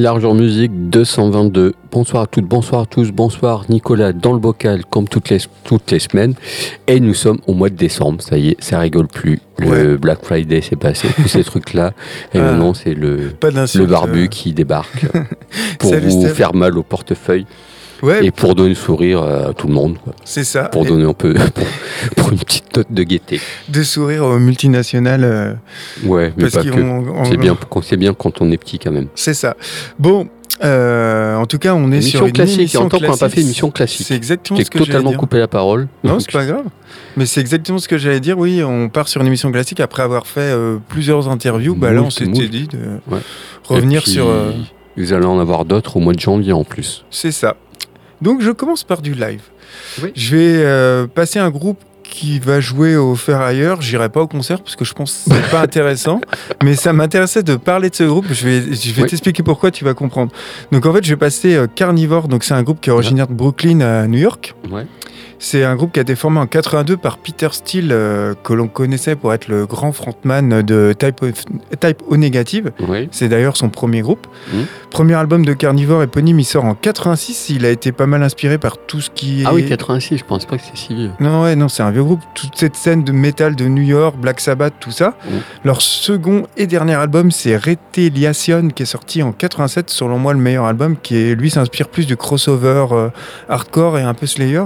Music Largeur Music 222. Bonsoir à toutes, bonsoir à tous, bonsoir Nicolas dans le bocal comme toutes les, toutes les semaines. Et nous sommes au mois de décembre, ça y est, ça rigole plus. Le Black Friday s'est passé, tous ces trucs-là. Et Ah. maintenant c'est le, barbu euh. qui débarque pour Salut, vous Steph. faire mal au portefeuille Ouais, et pour donner le sourire à tout le monde. c'est ça. Pour Et donner un peu, pour, pour une petite note de gaieté. De sourire aux multinationales. euh, Ouais, mais parce pas que. en- C'est bien, bien quand on est petit quand même. C'est ça. Bon, euh, en tout cas, on est Émission sur une classique, y a émission longtemps qu'on n'a pas classique. fait émission classique. C'est exactement ce que j'allais totalement coupé la parole. Non, c'est pas grave. Mais c'est exactement ce que j'allais dire. Oui, on part sur une émission classique après avoir fait euh, plusieurs interviews. Bah là, on s'était dit de Ouais. revenir puis, sur. euh, Vous allez en avoir d'autres au mois de janvier en plus. C'est ça. Donc, je commence par du live. Oui. Je vais euh, passer un groupe qui va jouer au Ferrailleur. J'irai pas au concert parce que je pense que c'est pas intéressant. Mais ça m'intéressait de parler de ce groupe. Je vais, je vais Oui. t'expliquer pourquoi, tu vas comprendre. Donc, en fait, je vais passer euh, Carnivore. Donc, c'est un groupe qui est originaire de Brooklyn à New York. Ouais. C'est un groupe qui a été formé en 82 par Peter Steele, euh, que l'on connaissait pour être le grand frontman de Type O, Type o. Oui. C'est d'ailleurs son premier groupe. Mhm. Premier album de Carnivore éponyme, il sort en 86. Il a été pas mal inspiré par tout ce qui est. Ah oui, 86, je pense pas que c'est si vieux. Non, ouais, non, c'est un vieux groupe. Toute cette scène de métal de New York, Black Sabbath, tout ça. Mhm. Leur second et dernier album, c'est Retaliation, qui est sorti en 87. Selon moi, le meilleur album, qui est, lui s'inspire plus du crossover euh, hardcore et un peu Slayer.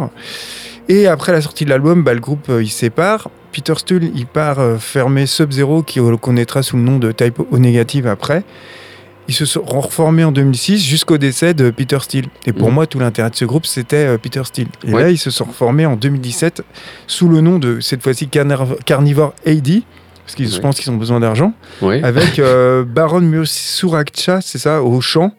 Et après la sortie de l'album, bah, le groupe euh, il sépare. Peter Steele, il part euh, fermer Sub-Zero, qui on le connaîtra sous le nom de Type O Negative après. Ils se sont reformés en 2006 jusqu'au décès de Peter Steele. Et pour Mhm. moi, tout l'intérêt de ce groupe, c'était euh, Peter Steele. Et Ouais. là, ils se sont reformés en 2017 sous le nom de, cette fois-ci, Carniv- Carnivore AD, parce qu'ils je Ouais. pense qu'ils ont besoin d'argent, Oui. avec euh, Baron Musurakcha, c'est ça, au chant.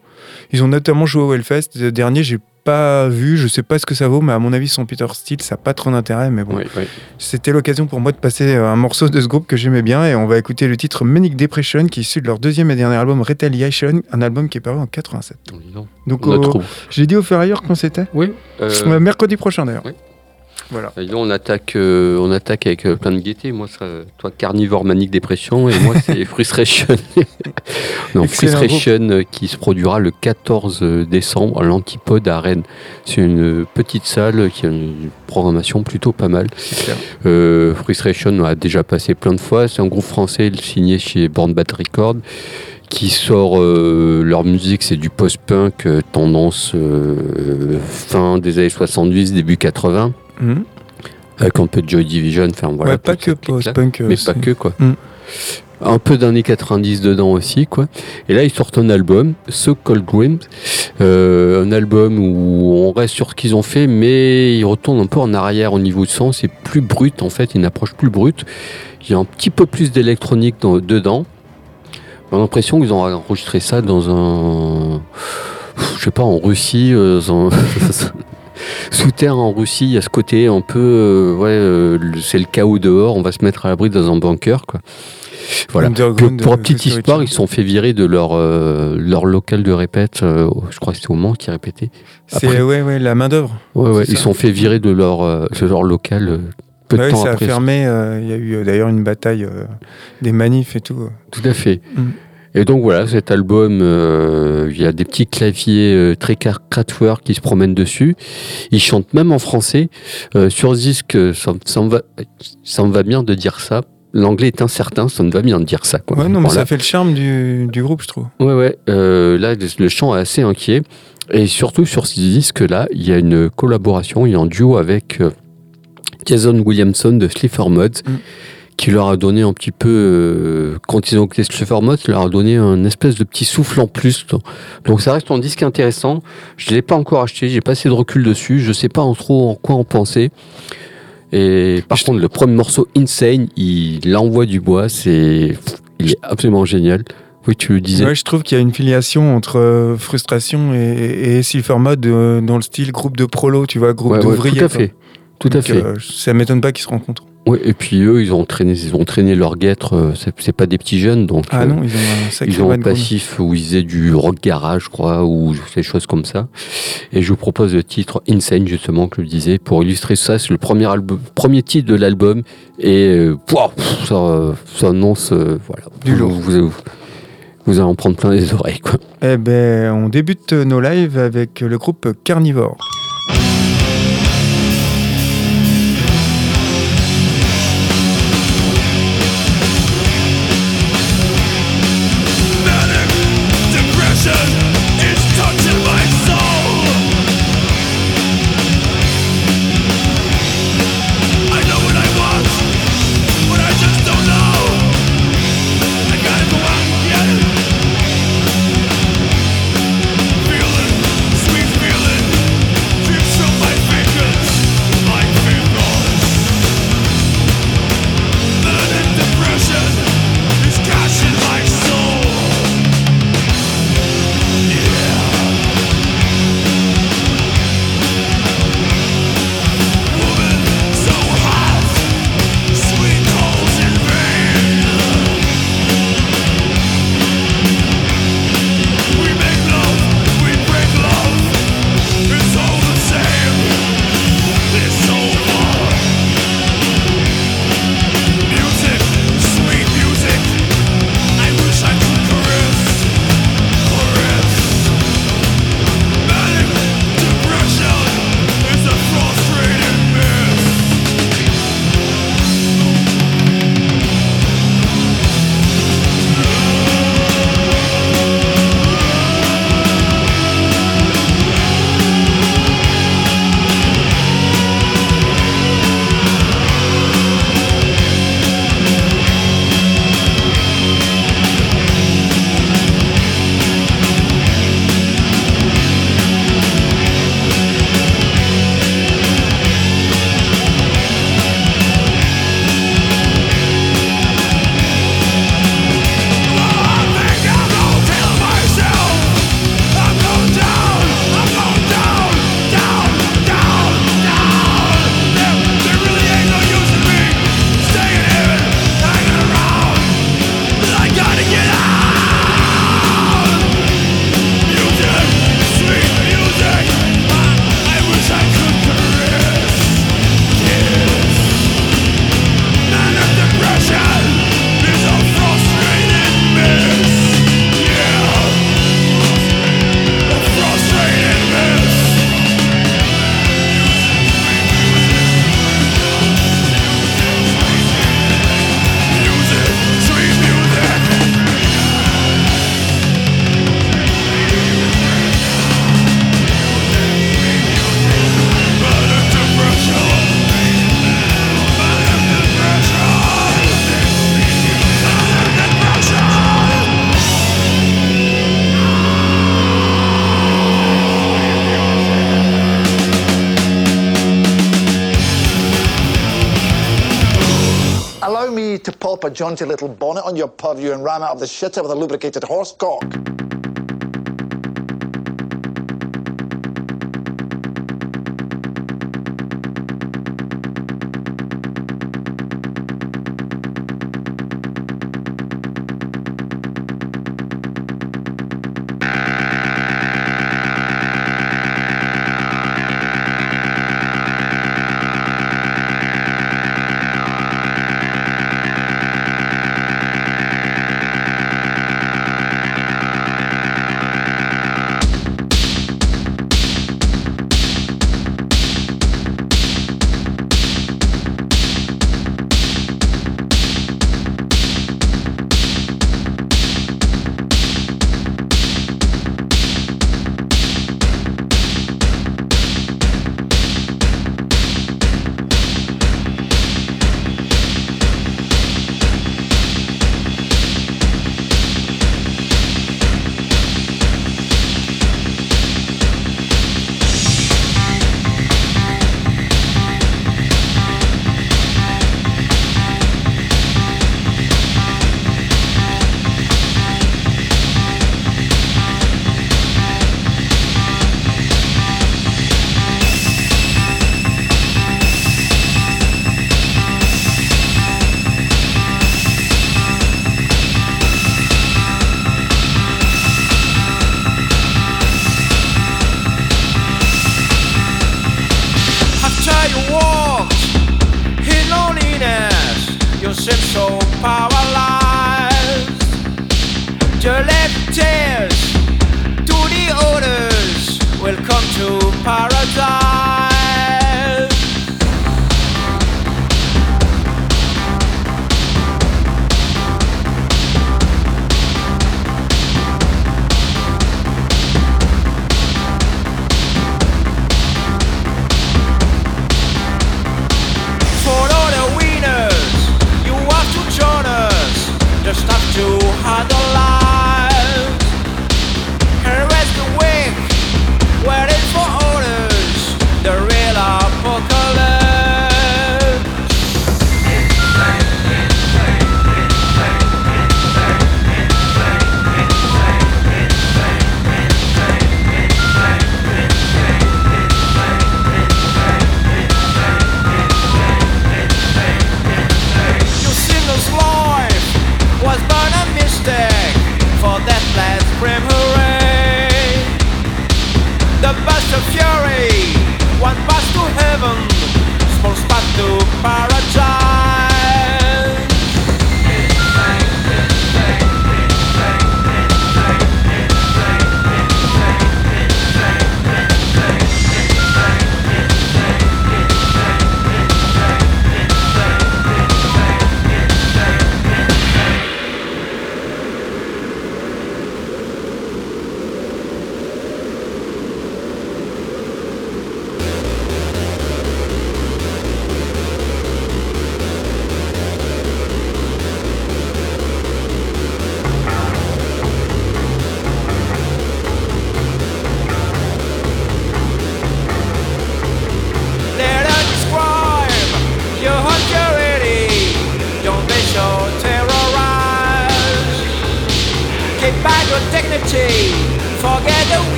Ils ont notamment joué au Hellfest. Le dernier, j'ai pas vu, je sais pas ce que ça vaut, mais à mon avis, son Peter Steele, ça n'a pas trop d'intérêt. Mais bon, Oui, oui. c'était l'occasion pour moi de passer euh, un morceau de ce groupe que j'aimais bien et on va écouter le titre Manic Depression qui est issu de leur deuxième et dernier album Retaliation, un album qui est paru en 87. Non, dis donc. J'ai dit au Ferrailleur quand c'était Oui. euh, Euh, Mercredi prochain d'ailleurs. oui. Voilà. on attaque, euh, on attaque avec euh, plein de gaieté. Moi, ça, toi, carnivore, manique, dépression, et moi, c'est frustration. non, Excellent frustration euh, qui se produira le 14 décembre à l'Antipode à Rennes. C'est une petite salle qui a une programmation plutôt pas mal. Euh, Frustration a déjà passé plein de fois. C'est un groupe français signé chez Born Bad Record qui sort euh, leur musique, c'est du post-punk, euh, tendance euh, fin des années 70, début 80, Avec un peu de Joy Division. Enfin, voilà, ouais, pas que post-punk. euh, Mais pas que, quoi. Mm. Un peu d'années 90 dedans aussi, quoi. Et là, ils sortent un album, So Cold Dreams, euh, un album où on reste sur ce qu'ils ont fait, mais ils retournent un peu en arrière au niveau de son. C'est plus brut, en fait, une approche plus brute. Il y a un petit peu plus d'électronique dans- dedans. On a l'impression qu'ils ont enregistré ça dans un. Je sais pas, en Russie, euh, dans sous terre en Russie, il y a ce côté un peu. euh, ouais, euh, c'est le chaos dehors, on va se mettre à l'abri dans un bunker, quoi. Voilà. Pour euh, la petite histoire, ils se sont fait virer de leur, euh, leur local de répète. euh, je crois que c'était au Mans qui répétait. C'est ouais, ouais, la main-d'œuvre. Ouais, ouais, ils se sont fait virer de leur, euh, de leur local euh, peu de Ouais, temps ça a fermé. euh, Il y a eu euh, d'ailleurs une bataille, euh, des manifs et tout. euh. Tout à fait. Mm. Et donc voilà, cet album, euh, il y a des petits claviers euh, très Kraftwerk qui se promènent dessus. Ils chantent même en français. Euh, sur ce disque, euh, ça, ça me va, ça me va bien de dire ça. L'anglais est incertain, ça me va bien de dire ça. Quoi. Ouais, non, mais Voilà. ça fait le charme du, du groupe, je trouve. Ouais, ouais. là, le chant est assez inquiet. Et surtout, sur ce disque-là, il y a une collaboration, il y a un duo avec Jason Williamson de Slipher Mods, Mm. Qui leur a donné un petit peu, euh, quand ils ont écouté Slipher Mods, leur a donné un espèce de petit souffle en plus. Donc ça reste un disque intéressant. Je ne l'ai pas encore acheté, j'ai pas assez de recul dessus, je sais pas en trop en quoi en penser. Et par Je- contre, le premier morceau, Insane, il envoie du bois, c'est, il est absolument génial. Oui, tu le disais. Ouais, je trouve qu'il y a une filiation entre euh, frustration et, et Silver Mode euh, dans le style groupe de prolo, tu vois, groupe Ouais, ouais, d'ouvriers. tout à quoi. Tout à Donc, fait. euh, ça m'étonne pas qu'ils se rencontrent. Ouais, et puis eux, ils ont traîné, ils ont traîné leur guêtre. euh, C'est c'est pas des petits jeunes, donc Ah euh, non, ils ont un sacré ils ont un passif où ils faisaient du rock garage, je crois, ou des choses comme ça. Et je vous propose le titre Insane, justement, que je disais, pour illustrer ça. C'est le premier album, premier titre de l'album, et euh, ça, ça annonce, euh, voilà. Du Vous- lourd. vous- vous- vous allez en prendre plein les oreilles. Quoi. Eh ben, on débute nos lives avec le groupe Carnivore. Jaunty little bonnet on your purview and ram out of the shitter with a lubricated horse cock.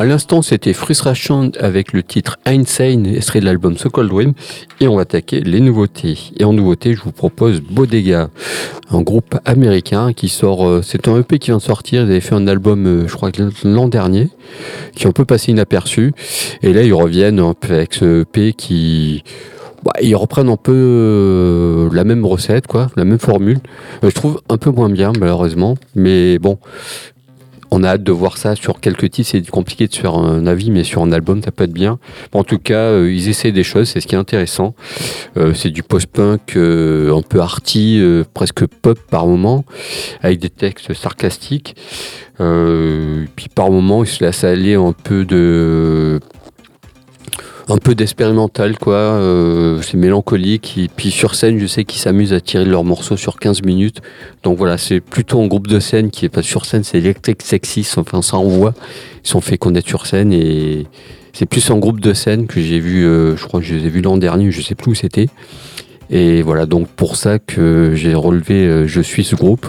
À l'instant, c'était Frustration avec le titre Insane, extrait de l'album So Cold Dream. Et on va attaquer les nouveautés. Et en nouveauté, je vous propose Bodega, un groupe américain qui sort. euh, c'est un EP qui vient de sortir. Ils avaient fait un album, euh, je crois l'an dernier, qui est un peu passé inaperçu. Et là, ils reviennent avec ce EP qui. Bah, ils reprennent un peu euh, la même recette, quoi, la même formule. Je trouve un peu moins bien, malheureusement. Mais bon, on a hâte de voir ça sur quelques titres. C'est compliqué de faire un avis, mais sur un album, ça peut être bien. En tout cas, euh, ils essaient des choses, c'est ce qui est intéressant. Euh, c'est du post-punk euh, un peu arty, presque pop par moment, avec des textes sarcastiques. Puis par moment, ils se laissent aller un peu de un peu d'expérimental quoi euh, c'est mélancolique. Et puis sur scène je sais qu'ils s'amusent à tirer leurs morceaux sur 15 minutes. Donc voilà c'est plutôt un groupe de scène qui est pas sur scène c'est Electric Sexy enfin ça envoie ils sont fait connaître sur scène et c'est plus un groupe de scène que j'ai vu euh, je crois que je les ai vus l'an dernier je sais plus où c'était. Et voilà donc pour ça que j'ai relevé euh, je suis ce groupe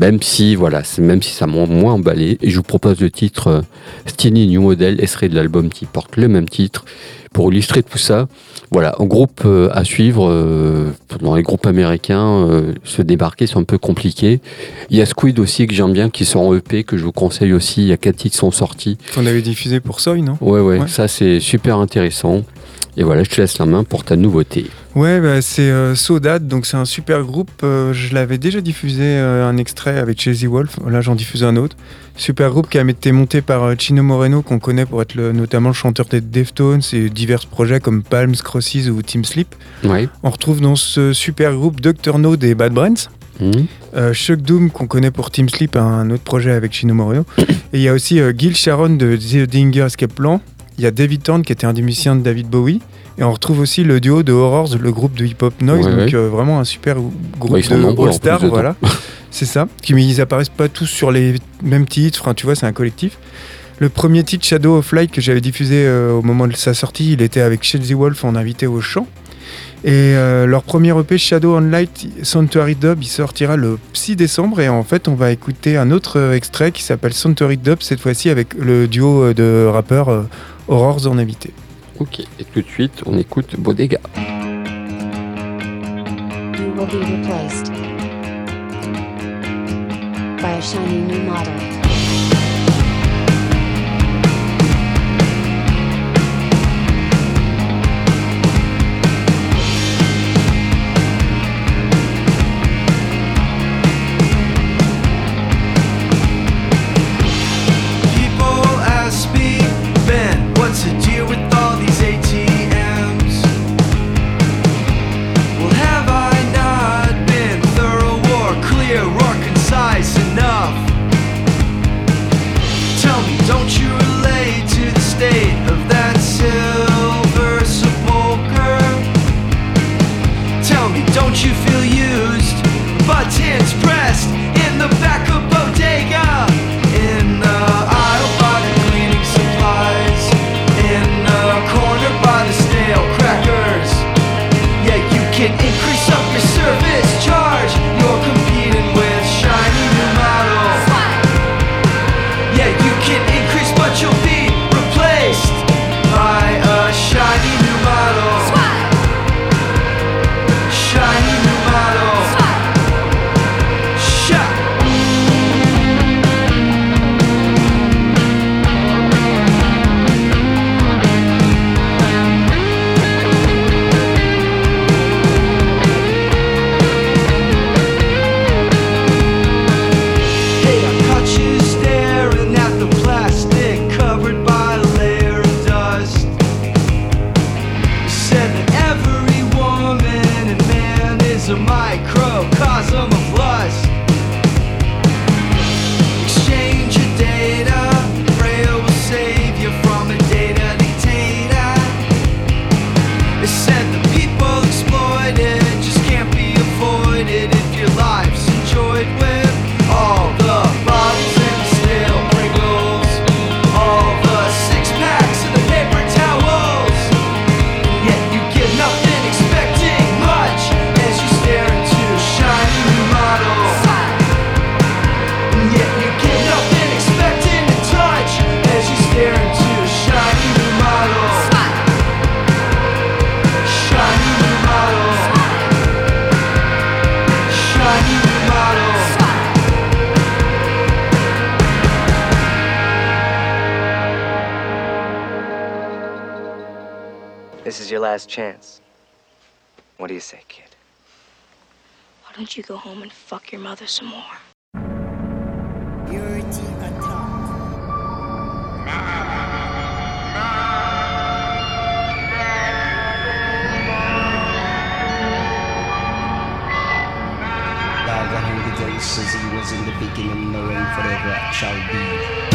même si voilà même si ça m'a moins emballé. Et je vous propose le titre euh, Skinny New Model extrait de l'album qui porte le même titre. Pour illustrer tout ça voilà un groupe euh, à suivre euh, dans les groupes américains euh, se débarquer c'est un peu compliqué. Il y a Squid aussi que j'aime bien qui sont en EP que je vous conseille aussi. Il y a quatre titres qui sont sortis. Qu'on avait diffusé pour Soy, non? Ouais ouais, Ouais. ça c'est super intéressant et voilà je te laisse la main pour ta nouveauté Ouais, bah, c'est euh, Sodat, donc c'est un super groupe. euh, je l'avais déjà diffusé euh, un extrait avec Chasey Wolf. Là, j'en diffuse un autre. Super groupe qui a été monté par euh, Chino Moreno, qu'on connaît pour être le- notamment le chanteur des Deftones et divers projets comme Palms, Crosses ou Team Sleep. ouais On retrouve dans ce super groupe Dr. No des Bad Brains. Euh, Chuck Doom qu'on connaît pour Team Sleep, un autre projet avec Chino Moreno. Et il y a aussi euh, Gil Sharon de The Dinger Escape Plan. Il y a David Thorne qui était un des musiciens de David Bowie. Et on retrouve aussi le duo de Horrors, le groupe de hip-hop noise, Ouais, donc euh, vraiment un super groupe Ouais, ils sont de all-star, voilà. c'est ça. Qui, mais ils apparaissent pas tous sur les mêmes titres, enfin tu vois, c'est un collectif. Le premier titre Shadow of Light que j'avais diffusé euh, au moment de sa sortie, il était avec Chelsea Wolf en invité au chant. Et euh, leur premier EP Shadow on Light Sanctuary Dub, il sortira le 6 décembre et en fait on va écouter un autre extrait qui s'appelle Sanctuary Dub, cette fois-ci avec le duo de rappeurs Horrors en invité. Ok, et tout de suite, on écoute Bodega. You will be replaced by a shiny new model. Don't you feel This is your last chance. What do you say, kid? Why don't you go home and fuck your mother some more? Dog, I heard the voices, he was in the beginning, knowing forever it shall be.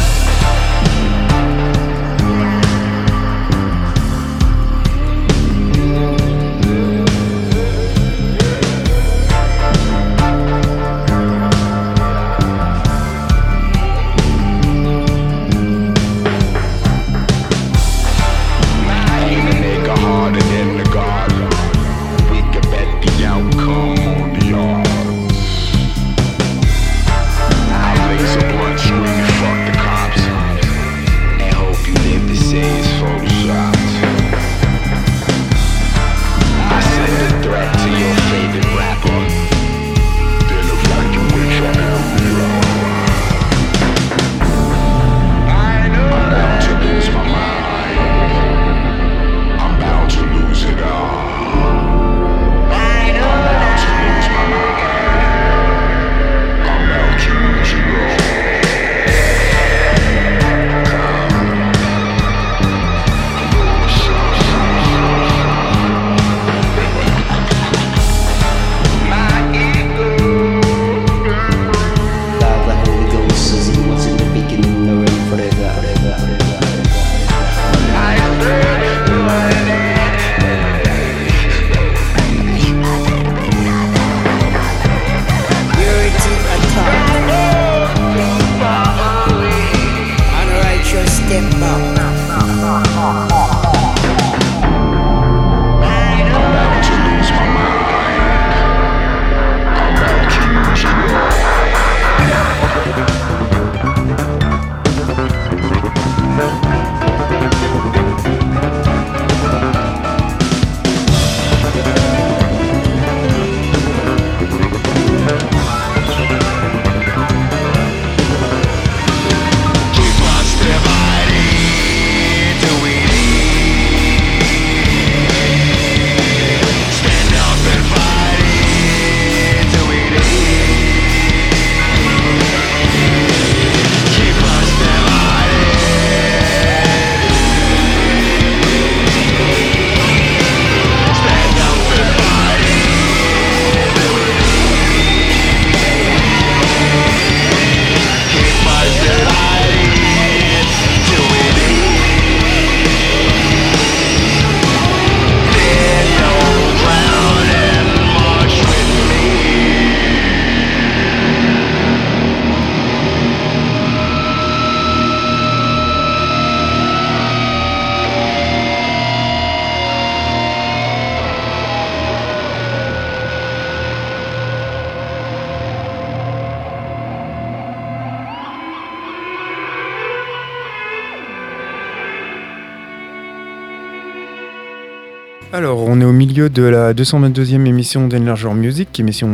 Milieu de la 222e émission d'Enlarger Music, émission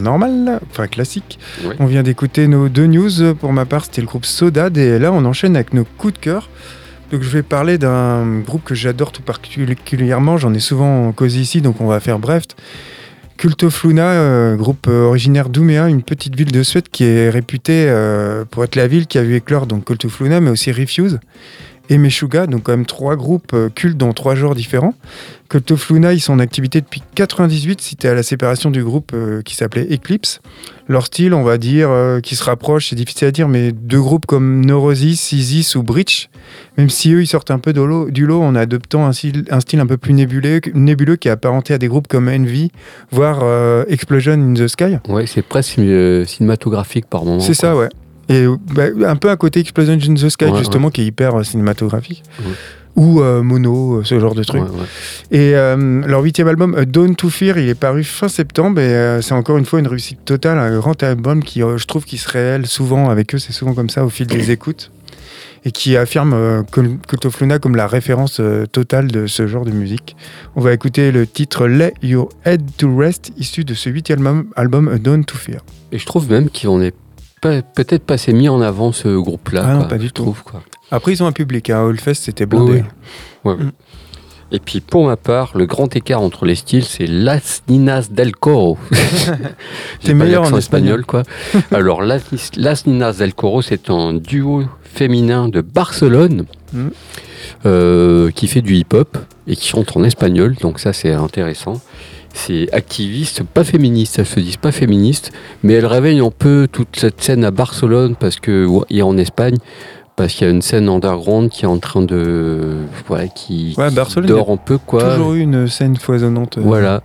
normale, enfin classique. On vient d'écouter nos deux news. Pour ma part, c'était le groupe Sodad. Et là, on enchaîne avec nos coups de cœur. Donc, je vais parler d'un groupe que j'adore tout particulièrement. J'en ai souvent causé ici, donc on va faire bref. Cult of Luna, euh, groupe euh, originaire d'Ouméa, une petite ville de Suède qui est réputée euh, pour être la ville qui a vu éclore donc Cult of Luna, mais aussi Refuse et Meshuga, donc quand même trois groupes euh, cultes dans trois genres différents. Cult of Luna, ils sont en activité depuis 98, c'était à la séparation du groupe euh, qui s'appelait Eclipse. Leur style, on va dire, euh, qui se rapproche, c'est difficile à dire, mais deux groupes comme Neurosis, Isis ou Breach, même si eux, ils sortent un peu du lot en adoptant un style, un style un peu plus nébuleux, nébuleux qui est apparenté à des groupes comme Envy, voire euh, Explosion in the Sky. Ouais, c'est presque cinématographique par moment. C'est ça, ouais. Et bah, un peu à côté Explosion in the Sky, Ouais, justement, qui est hyper euh, cinématographique. Ouais. Ou euh, mono, euh, ce genre de truc. Et euh, leur huitième album, A Dawn to Fear, il est paru fin septembre et euh, c'est encore une fois une réussite totale, un grand album qui, je trouve, qui se révèle souvent avec eux, c'est souvent comme ça au fil des écoutes, et qui affirme Cul- Cult of Luna comme la référence totale de ce genre de musique. On va écouter le titre Lay Your Head to Rest, issu de ce huitième album, album A Dawn to Fear. Et je trouve même qu'on est peut-être pas assez mis en avant ce groupe-là. Ah non, quoi, pas du tout. trouve, quoi. Après, ils ont un public, hein, Hellfest, c'était blindé. oui. Ouais, ouais. Mm. Et puis pour ma part, le grand écart entre les styles, c'est Las Ninas del Coro. T'es meilleur en espagnol, quoi. Alors Las, Las Ninas del Coro, c'est un duo féminin de Barcelone Mm. euh, qui fait du hip-hop et qui chante en espagnol. Donc ça, c'est intéressant. C'est activiste, pas féministe, elles se disent pas féministes, mais elles réveillent un peu toute cette scène à Barcelone parce que et en Espagne parce qu'il y a une scène underground qui est en train de voilà qui, Ouais, qui dort un peu quoi. Toujours eu une scène foisonnante. euh, Voilà.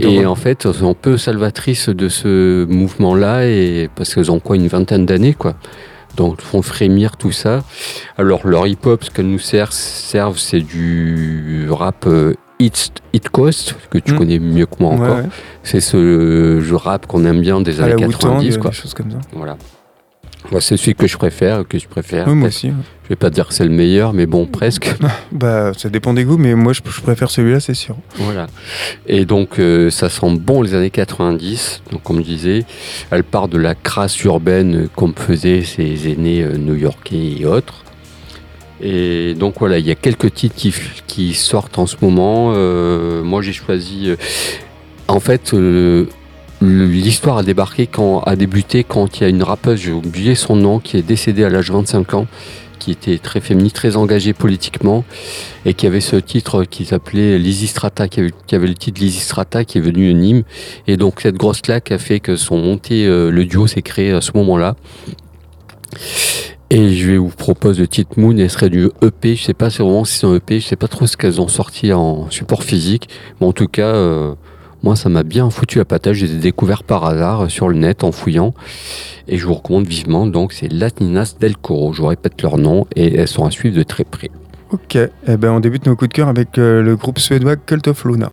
Et en fait, elles sont un peu salvatrices de ce mouvement-là, et parce qu'elles ont quoi une vingtaine d'années, quoi. Donc, font frémir tout ça. Alors, leur hip-hop, ce qu'elles nous servent, servent c'est du rap euh, East, East Coast, que tu Mm. connais mieux que moi encore. ouais. C'est ce jeu rap qu'on aime bien des À années Wu-Tang, 90, euh, quoi. des choses comme ça. Voilà. Moi, c'est celui que je préfère, que je préfère. Oui, moi aussi. ouais. Je vais pas dire que c'est le meilleur, mais bon, presque. Bah, ça dépend des goûts, mais moi, je, je préfère celui-là, c'est sûr. Voilà. Et donc, euh, ça sent bon les années 90. Donc, comme je disais, elle part de la crasse urbaine euh, comme faisaient ses aînés euh, new-yorkais et autres. Et donc, voilà, il y a quelques titres qui, sortent en ce moment. Euh, moi, j'ai choisi. euh, en fait, euh, l'histoire a débarqué quand a débuté quand il y a une rappeuse, j'ai oublié son nom, qui est décédée à l'âge de 25 ans, qui était très féminine, très engagée politiquement et qui avait ce titre qui s'appelait Lizzy Strata, qui avait, qui avait le titre Lizzy Strata, qui est venu Nîmes. Et donc cette grosse claque a fait que son montée, le duo s'est créé à ce moment-là. Et je vais vous proposer le titre Moon, et serait du EP. Je sais pas vraiment si c'est un EP, je sais pas trop ce qu'elles ont sorti en support physique, mais en tout cas, euh, moi ça m'a bien foutu la patate. Je les ai découverts par hasard euh, sur le net en fouillant, et je vous recommande vivement. Donc c'est Latinas del Coro. Je répète leur nom, et elles sont à suivre de très près. Ok, eh ben, on débute nos coups de cœur avec euh, le groupe suédois Cult of Luna.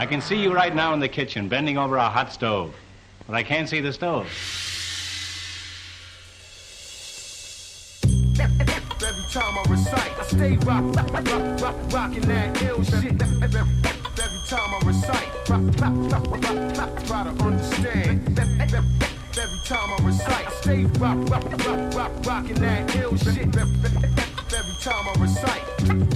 I can see you right now in the kitchen, bending over a hot stove. But I can't see the stove. Every time I recite, I stay rock, rock, rock, rock, that ill shit. Every time I recite, rock, rock, rock, rock, rock, try to understand. Every time I recite, I stay rock, rock, rock, rock, that ill shit. Every time I recite,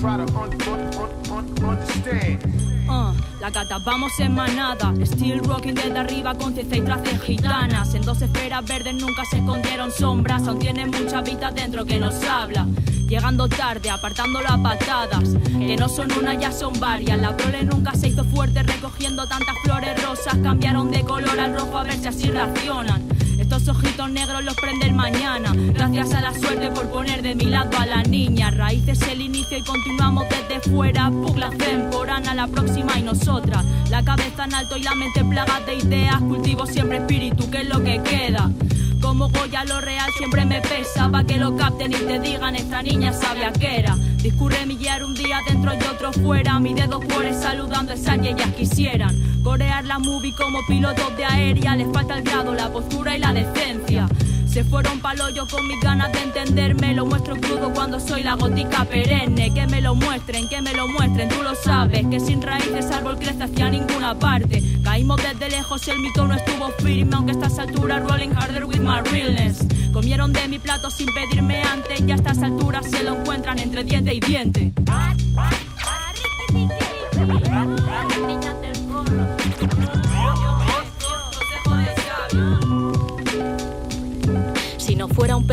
try to un- un- un- understand. Uh, la gata, vamos en manada. Still rocking desde arriba con cesta y gitanas. En dos esferas verdes nunca se escondieron sombras. Aún tiene mucha vida dentro que nos habla. Llegando tarde, apartándolo a patadas. Que no son una, ya son varias. La prole nunca se hizo fuerte recogiendo tantas flores rosas. Cambiaron de color al rojo a ver si así reaccionan. Estos ojitos negros los prende el mañana. Gracias a la suerte por poner de mi lado a la niña. Raíces el y continuamos desde fuera. Pugla temporana, la próxima y nosotras. La cabeza en alto y la mente plaga de ideas. Cultivo siempre espíritu, que es lo que queda. Como Goya lo real siempre me pesa Pa' que lo capten y te digan esta niña sabía que era Discurre millar un día dentro y otro fuera Mi dedo cuore saludando esa que ellas quisieran Corear la movie como pilotos de aérea Les falta el grado, la postura y la decencia se fueron pa'l con mis ganas de entenderme Lo muestro crudo cuando soy la gótica perenne Que me lo muestren, que me lo muestren, tú lo sabes Que sin raíces árbol crece hacia ninguna parte Caímos desde lejos y el mito no estuvo firme Aunque a estas alturas rolling harder with my realness Comieron de mi plato sin pedirme antes Y a estas alturas se lo encuentran entre diente y diente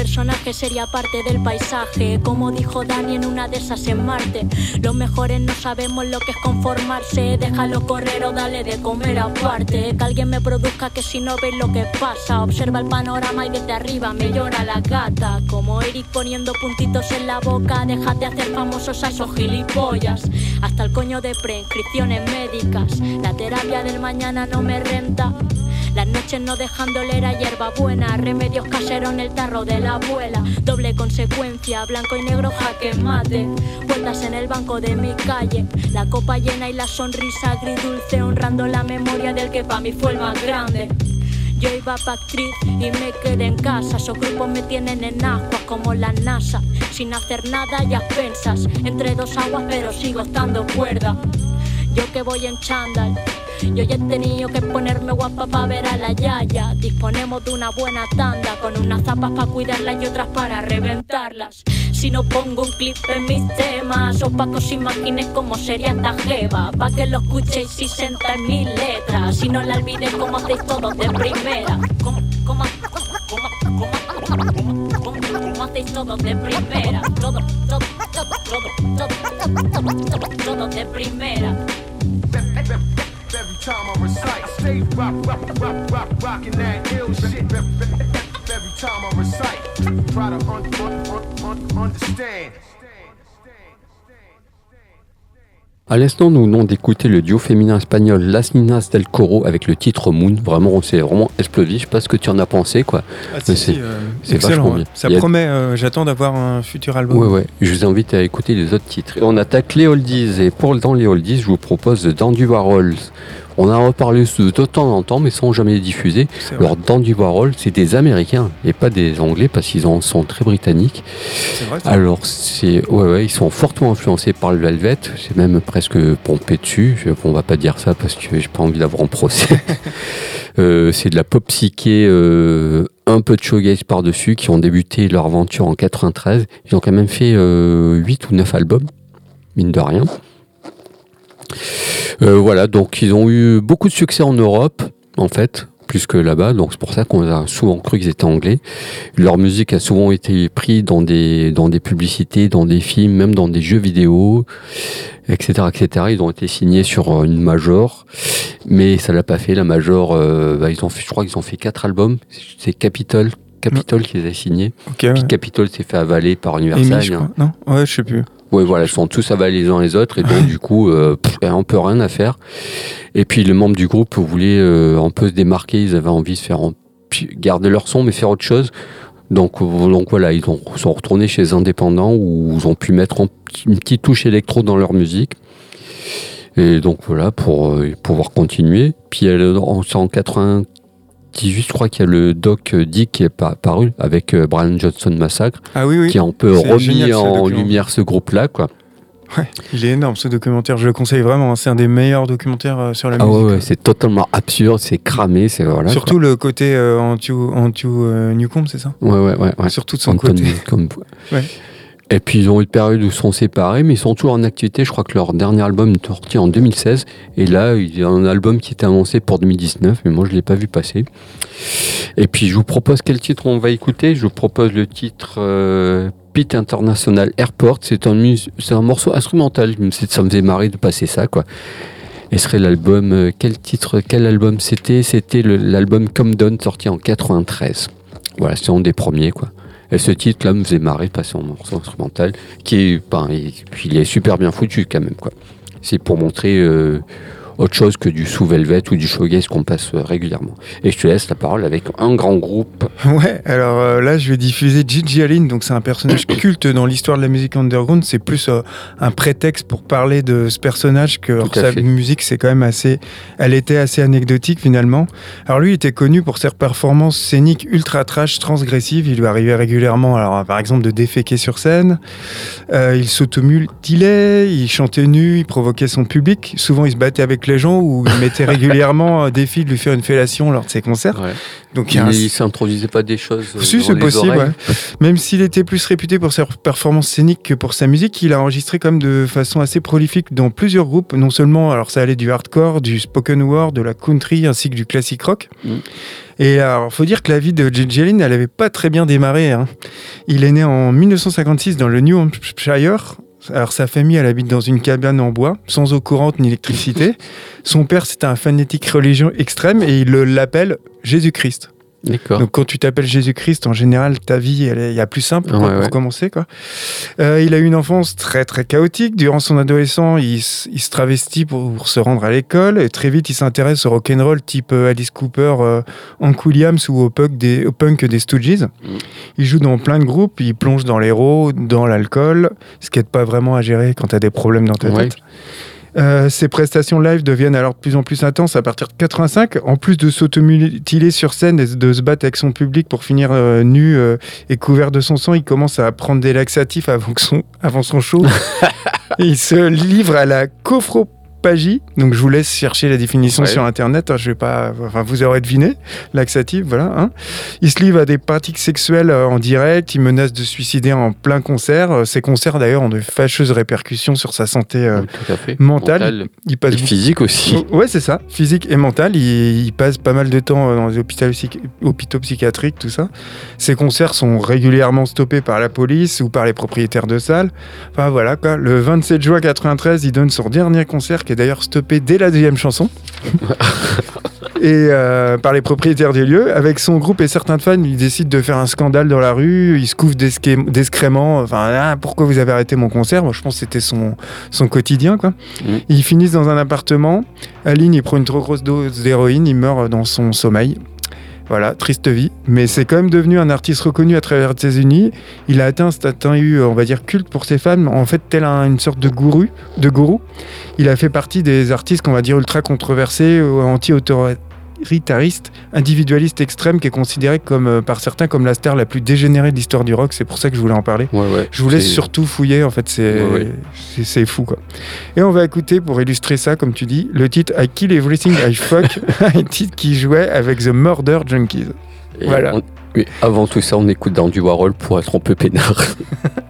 personaje sería parte del paisaje. Como dijo Dani en una de esas en Marte Los mejores no sabemos lo que es conformarse. Déjalo correr o dale de comer aparte. Que alguien me produzca que si no veis lo que pasa Observa el panorama y desde arriba me llora la gata. Como Eric poniendo puntitos en la boca Déjate hacer famosos a esos gilipollas. Hasta el coño de preinscripciones médicas. La terapia del mañana no me renta las noches no dejan doler a hierba buena, remedios caseros en el tarro de la abuela. Doble consecuencia, blanco y negro jaque mate. Vueltas en el banco de mi calle, la copa llena y la sonrisa agridulce, honrando la memoria del que para mí fue el más grande. Yo iba pa' actriz y me quedé en casa. Esos grupos me tienen en aguas como la NASA. Sin hacer nada ya pensas. Entre dos aguas pero sigo estando cuerda. Yo que voy en chándal. Yo ya he tenido que ponerme guapa pa' ver a la yaya. Disponemos de una buena tanda, con unas zapas pa' cuidarlas y otras para reventarlas. Si no pongo un clip en mis temas, os pa' que os imagines cómo sería esta jeva. Pa' que lo escuchéis y sentáis mis letras. Si no la olvidéis como hacéis todos de primera. Como, como, como, hacéis todos de primera. Todo, todo, todo, todo, todo, todo de primera. Every time I recite, I stay rock, rock, rock, rock, rocking that ill shit. Every time I recite, try to un- un- un- understand. À l'instant, nous venons d'écouter le duo féminin espagnol Las Ninas del Coro avec le titre Moon. Vraiment, c'est vraiment explosif. Je sais pas ce que tu en as pensé, quoi. Ah, si, c'est euh, excellent, ouais. bien. Ça a- promet, euh, j'attends d'avoir un futur album. Ouais, ouais. Je vous invite à écouter les autres titres. On attaque les oldies. Et pour dans les oldies, je vous propose Dandy Warhols. On a reparlé de temps en temps, mais sans jamais les diffuser. Vrai. Alors, Dandy Warhol, c'est des Américains et pas des Anglais parce qu'ils en sont très britanniques. Vrai. Alors, c'est, ouais, ouais, ils sont fortement influencés par le Velvet. C'est même presque pompé dessus. Je- on va pas dire ça parce que j'ai pas envie d'avoir un procès. Euh, c'est de la pop psyché, euh, un peu de showgaze par-dessus, qui ont débuté leur aventure en 93. Ils ont quand même fait euh, 8 ou 9 albums, mine de rien. Euh, voilà, donc ils ont eu beaucoup de succès en Europe, en fait, plus que là-bas. Donc c'est pour ça qu'on a souvent cru qu'ils étaient anglais. Leur musique a souvent été prise dans des, dans des publicités, dans des films, même dans des jeux vidéo, etc., etc. Ils ont été signés sur euh, une major, mais ça l'a pas fait. La major, euh, bah, ils ont fait, je crois qu'ils ont fait quatre albums. C'est Capitol, Capitol qui les a signés. Ok, ouais. Puis Capitol s'est fait avaler par Amy, Universal. je hein. Non Ouais, je sais plus. Oui, voilà, ils sont tous avalés les uns les autres et donc du coup, euh, eh, on peut rien à faire. Et puis les membres du groupe voulaient euh, un peu se démarquer, ils avaient envie de faire garder leur son mais faire autre chose. Donc, voilà, ils ont, sont retournés chez les indépendants où ils ont pu mettre une petite touche électro dans leur musique. Et donc voilà, pour euh, pouvoir continuer. Puis elle, en 1994, juste, je crois qu'il y a le doc euh, Dick qui est paru avec euh, Brian Johnson Massacre, ah oui, oui. qui a un peu remis en lumière ce groupe-là, quoi. Ouais, il est énorme ce documentaire, je le conseille vraiment, hein. c'est un des meilleurs documentaires euh, sur la ah musique. Ouais, ouais, c'est totalement absurde, c'est cramé, c'est voilà. Surtout le côté anti, anti Newcomb, c'est ça? Ouais ouais ouais. Surtout de son côté. ouais. Et puis ils ont eu une période où ils sont séparés, mais ils sont toujours en activité. Je crois que leur dernier album est sorti en 2016. Et là, il y a un album qui était annoncé pour 2019, mais moi je ne l'ai pas vu passer. Et puis je vous propose quel titre on va écouter. Je vous propose le titre euh, Pit International Airport. C'est un, morceau instrumental. Ça me faisait marrer de passer ça, quoi. Et serait l'album. euh, quel titre, quel album c'était? C'était l'album Come Down sorti en 93. Voilà, c'est un des premiers, quoi. Et ce titre-là me faisait marrer passer en morceau instrumental, qui est, ben, il est super bien foutu quand même, quoi. C'est pour montrer euh, autre chose que du sous-velvet ou du showgaze qu'on passe euh, régulièrement. Et je te laisse la parole avec un grand groupe. Ouais, alors euh, là, je vais diffuser Gigi Allen. Donc, c'est un personnage culte dans l'histoire de la musique underground. C'est plus euh, un prétexte pour parler de ce personnage que alors, sa fait. musique, c'est quand même assez. Elle était assez anecdotique finalement. Alors, lui, il était connu pour ses performances scéniques ultra trash, transgressives. Il lui arrivait régulièrement, alors, par exemple, de déféquer sur scène. Euh, il s'automutilait, il chantait nu, il provoquait son public. Souvent, il se battait avec les gens ou il mettait régulièrement un défi de lui faire une fellation lors de ses concerts. Donc, il un- il s'introduisait pas des choses. euh, si, c'est les possible. ouais. Même s'il était plus réputé pour ses performances scéniques que pour sa musique, il a enregistré quand même de façon assez prolifique dans plusieurs groupes. Non seulement, alors ça allait du hardcore, du spoken word, de la country ainsi que du classic rock. Mm. Et alors, faut dire que la vie de. Allen, elle avait pas très bien démarré. hein. Il est né en 1956 dans le New Hampshire. Alors, sa famille, elle habite dans une cabane en bois, sans eau courante ni électricité. Son père, c'était un fanatique religion extrême et il le- l'appelle Jésus-Christ. Donc quand tu t'appelles Jésus-Christ, en général, ta vie, elle est- il y a plus simple quoi, Ouais, pour ouais. commencer. Quoi. Euh, il a eu une enfance très très chaotique. Durant son adolescent, il, se travestit pour, pour se rendre à l'école. Et très vite, il s'intéresse au rock'n'roll type euh, Alice Cooper, euh, Hank Williams ou au punk des, au punk des Stooges. Il joue dans plein de groupes. Il plonge dans l'héros, dans l'alcool, ce qui n'aide pas vraiment à gérer quand tu as des problèmes dans ta Ouais. tête. Euh, ses prestations live deviennent alors de plus en plus intenses à partir de 85. En plus de s'automutiler sur scène et de se battre avec son public pour finir euh, nu euh, et couvert de son sang, il commence à prendre des laxatifs avant, que son, avant son show. Il se livre à la cophrophagie. Donc je vous laisse chercher la définition Ouais. sur internet. hein, je vais pas, enfin vous aurez deviné. Laxatif, voilà. hein. Il se livre à des pratiques sexuelles euh, en direct. Il menace de suicider en plein concert. Euh, Ces concerts d'ailleurs ont de fâcheuses répercussions sur sa santé euh, mentale. Mental Il passe et physique aussi. Oh, Ouais, c'est ça, physique et mental. Il, il passe pas mal de temps dans les hôpitaux, psych- hôpitaux psychiatriques, tout ça. Ses concerts sont régulièrement stoppés par la police ou par les propriétaires de salles. Enfin voilà quoi. Le 27 juin 93, il donne son dernier concert qui est d'ailleurs stoppé dès la deuxième chanson. et euh, par les propriétaires des lieux. Avec son groupe et certains fans, il décide de faire un scandale dans la rue. Il se couvre discrètement. Enfin, Ah, pourquoi vous avez arrêté mon concert? Moi, je pense que c'était son, son quotidien. Quoi. Ils finissent dans un appartement. Aline, il prend une trop grosse dose d'héroïne. Il meurt dans son sommeil. Voilà, triste vie. Mais c'est quand même devenu un artiste reconnu à travers les États-Unis. Il a atteint un statut, on va dire, culte pour ses fans. En fait, tel un- une sorte de gourou. De gourou. Il a fait partie des artistes qu'on va dire ultra controversés, euh, anti-autoritaristes, individualistes extrêmes, qui est considéré comme, euh, par certains comme la star la plus dégénérée de l'histoire du rock. C'est pour ça que je voulais en parler. Ouais, ouais. Je vous laisse C'est- surtout fouiller, en fait, c'est Ouais, fou quoi. Et on va écouter pour illustrer ça, comme tu dis, le titre I Kill Everything I Fuck, un titre qui jouait avec The Murder Junkies. Et Voilà. on- oui, avant tout ça, on écoute dans du Warhol pour être un peu peinard.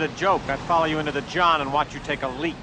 A joke, I'd follow you into the John and watch you take a leak.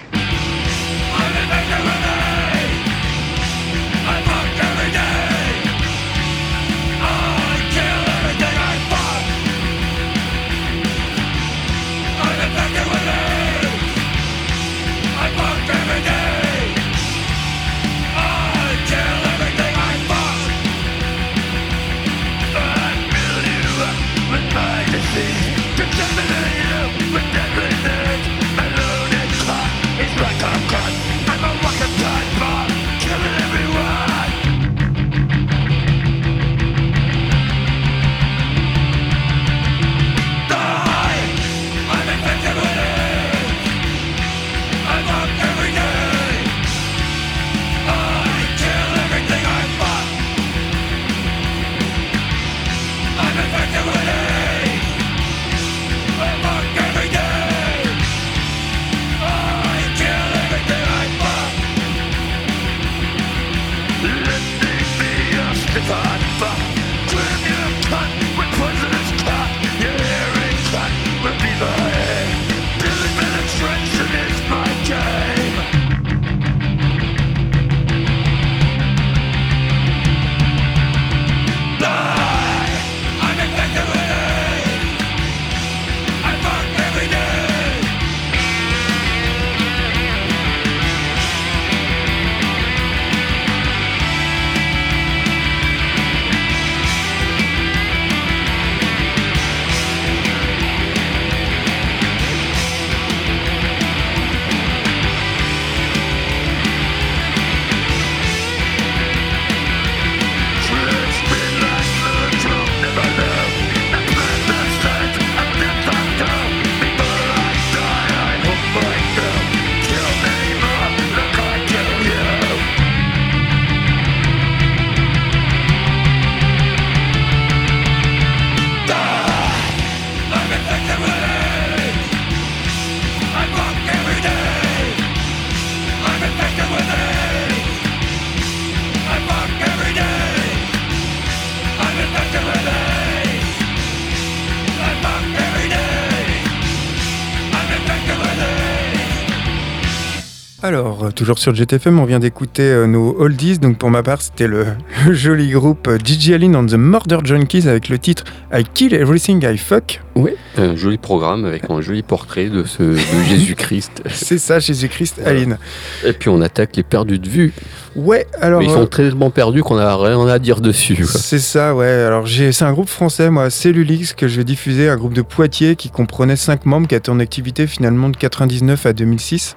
Toujours sur GTFM, on vient d'écouter euh, nos oldies. Donc, pour ma part, c'était le, le joli groupe euh, Gigi Allen and the Murder Junkies avec le titre I Kill Everything I Fuck. Oui, un joli programme avec un joli portrait de, ce, de Jésus-Christ. C'est ça, Jésus-Christ, Aline. Et puis on attaque les perdus de vue. Ouais, alors. Mais ils euh, sont tellement perdus qu'on n'a rien à dire dessus. C'est ça, ouais. Alors, j'ai- c'est un groupe français, moi, Cellulix, que je vais diffuser, un groupe de Poitiers qui comprenait 5 membres, qui a été en activité finalement de 99 à 2006.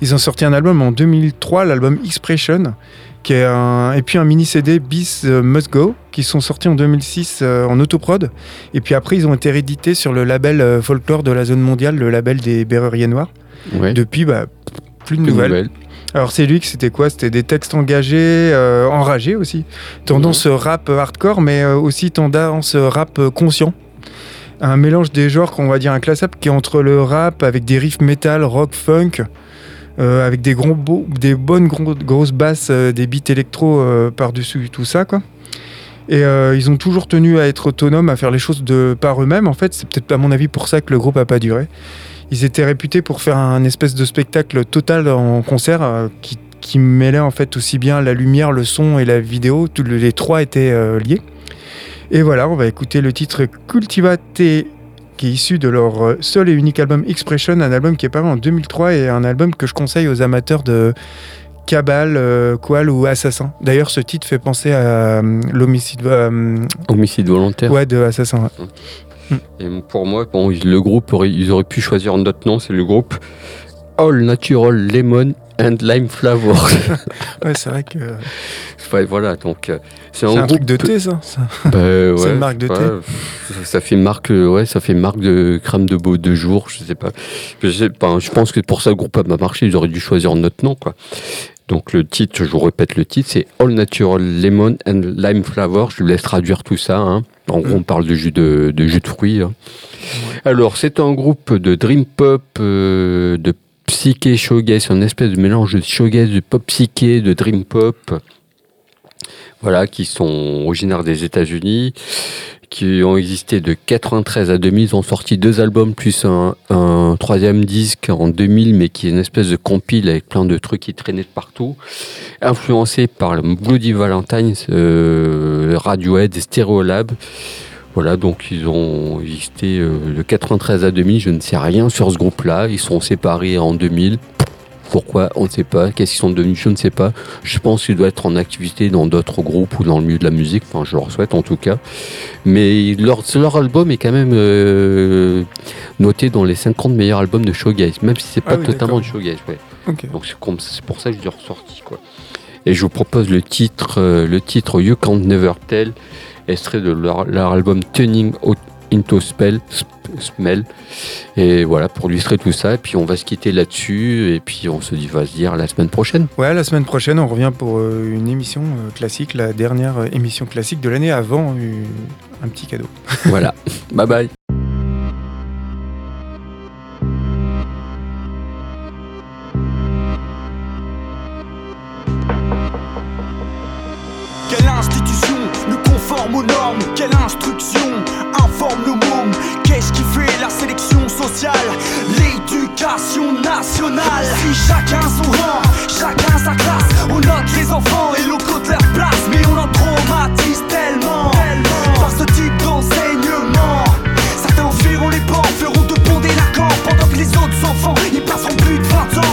Ils ont sorti un album en 2003, l'album Expression, qui est un, et puis un mini CD Bis euh, Must Go, qui sont sortis en 2006 euh, en autoprod. Et puis après, ils ont été réédités sur le label euh, Folklore de la zone mondiale, le label des Berruriers Noirs. Ouais. Depuis, bah, plus de Plus nouvelles. nouvelles. Alors c'est lui que c'était quoi? C'était des textes engagés, euh, enragés aussi. Tendance rap hardcore, mais euh, aussi tendance rap conscient. Un mélange des genres qu'on va dire inclassable, qui est entre le rap avec des riffs metal, rock, funk, euh, avec des, gros beaux- des bonnes gros- grosses basses, euh, des beats électro euh, par-dessus tout ça, quoi. Et ils ont toujours tenu à être autonomes, à faire les choses de par eux-mêmes. En fait, c'est peut-être à mon avis pour ça que le groupe a pas duré. Ils étaient réputés pour faire un espèce de spectacle total en concert qui, mêlait en fait aussi bien la lumière, le son et la vidéo. Tous les trois étaient liés. Et voilà, on va écouter le titre Cultivate qui est issu de leur euh, seul et unique album Expression, un album qui est paru en 2003 et un album que je conseille aux amateurs de Cabal, euh, Qual ou Assassin. D'ailleurs, ce titre fait penser à euh, l'homicide euh, Homicide volontaire. ouais, de Assassin. ouais. Et pour moi, bon, le groupe, aurait- ils auraient pu choisir un autre nom, c'est le groupe All Natural Lemon and Lime Flavor. Ouais, c'est vrai que Ouais, voilà, donc euh, c'est un, truc de thé, ça. ça. Bah, ouais, C'est une marque de ouais, thé. Ça fait marque, euh, ouais, ça fait marque de crème de beau de jour, je sais pas. Je sais pas. Je pense que pour ça le groupe a pas marché, ils auraient dû choisir un autre nom, quoi. Donc le titre, je vous répète le titre, c'est All Natural Lemon and Lime Flavor. Je vous laisse traduire tout ça. hein. En gros, on parle de jus de, de jus de fruits. hein. Alors, c'est un groupe de dream pop, euh, de psyché shoegaze, un espèce de mélange de shoegaze, de pop psyché, de dream pop. Voilà, qui sont originaires des États-Unis. qui ont existé de 93 à 2000. Ils ont sorti deux albums plus un, un troisième disque en 2000, mais qui est une espèce de compile avec plein de trucs qui traînaient de partout. Influencé par le Bloody Valentine, euh, Radiohead et Stereolab. Voilà, donc ils ont existé euh, de 93 à 2000. Je ne sais rien sur ce groupe-là. Ils sont séparés en 2000. Pourquoi? On ne sait pas. Qu'est-ce qu'ils sont devenus? Je ne sais pas. Je pense qu'ils doivent être en activité dans d'autres groupes ou dans le milieu de la musique. Enfin, je leur souhaite en tout cas. Mais leur, leur album est quand même euh, noté dans les 50 meilleurs albums de showgaze, même si c'est pas Ah oui, totalement du showgaze. Ouais. Donc c'est pour ça que je l'ai ressorti quoi. Et je vous propose le titre, euh, le titre You Can't Never Tell, extrait de leur, leur album Turning Into Spell, Sp- Smell. Et voilà, pour illustrer tout ça. Et puis on va se quitter là-dessus. Et puis on se dit, va se dire la semaine prochaine. Ouais, la semaine prochaine, on revient pour euh, une émission euh, classique, la dernière euh, émission classique de l'année avant un petit cadeau. voilà. Bye bye. Quelle instruction informe nos mômes Qu'est-ce qui fait la sélection sociale L'éducation nationale Si chacun son rang, chacun sa classe On note les enfants et l'on cote leur place. Mais on en traumatise tellement Par ce type d'enseignement Certains fuiront les bancs, feront de bons délinquants Pendant que les autres enfants, ils passeront plus de 20 ans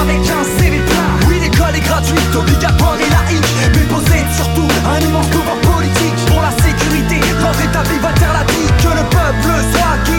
avec un CV Oui l'école est gratuite, obligatoire et laïque. Mais possède surtout un immense pouvoir politique Pour la sécurité, l'ordre établi va taire la vie. Que le peuple soit guidé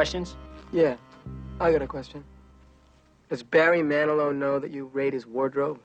Questions? Yeah, I got a question. Does Barry Manilow know that you raid his wardrobe?